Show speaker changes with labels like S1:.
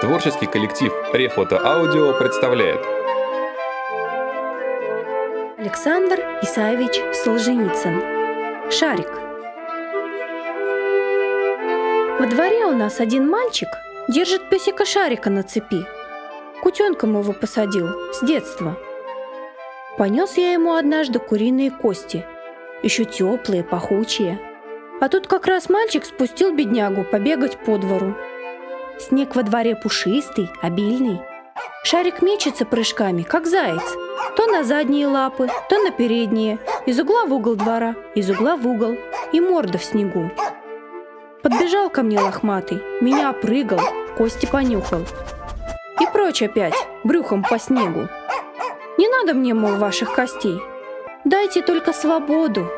S1: Творческий коллектив Рефото Аудио представляет
S2: Александр Исаевич Солженицын Шарик Во дворе у нас один мальчик держит песика Шарика на цепи. Кутенком его посадил с детства. Понес я ему однажды куриные кости, еще теплые, пахучие. А тут как раз мальчик спустил беднягу побегать по двору. Снег во дворе пушистый, обильный. Шарик мечется прыжками, как заяц. То на задние лапы, то на передние. Из угла в угол двора, из угла в угол. И морда в снегу. Подбежал ко мне лохматый, меня опрыгал, кости понюхал. И прочь опять, брюхом по снегу. Не надо мне, мол, ваших костей. Дайте только свободу,